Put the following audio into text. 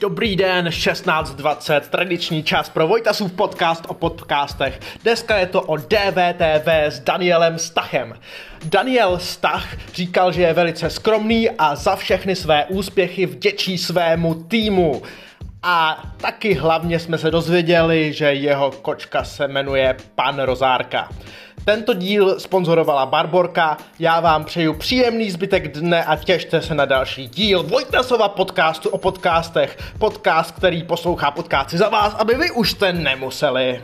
Dobrý den, 16.20, tradiční čas pro Vojtasův podcast o podcastech. Dneska je to o DVTV s Danielem Stachem. Daniel Stach říkal, že je velice skromný a za všechny své úspěchy vděčí svému týmu. A taky hlavně jsme se dozvěděli, že jeho kočka se jmenuje Pan Rozárka. Tento díl sponzorovala Barborka, já vám přeju příjemný zbytek dne a těšte se na další díl Vojtasova podcastu o podcastech. Podcast, který poslouchá podcasty za vás, aby vy už jste nemuseli.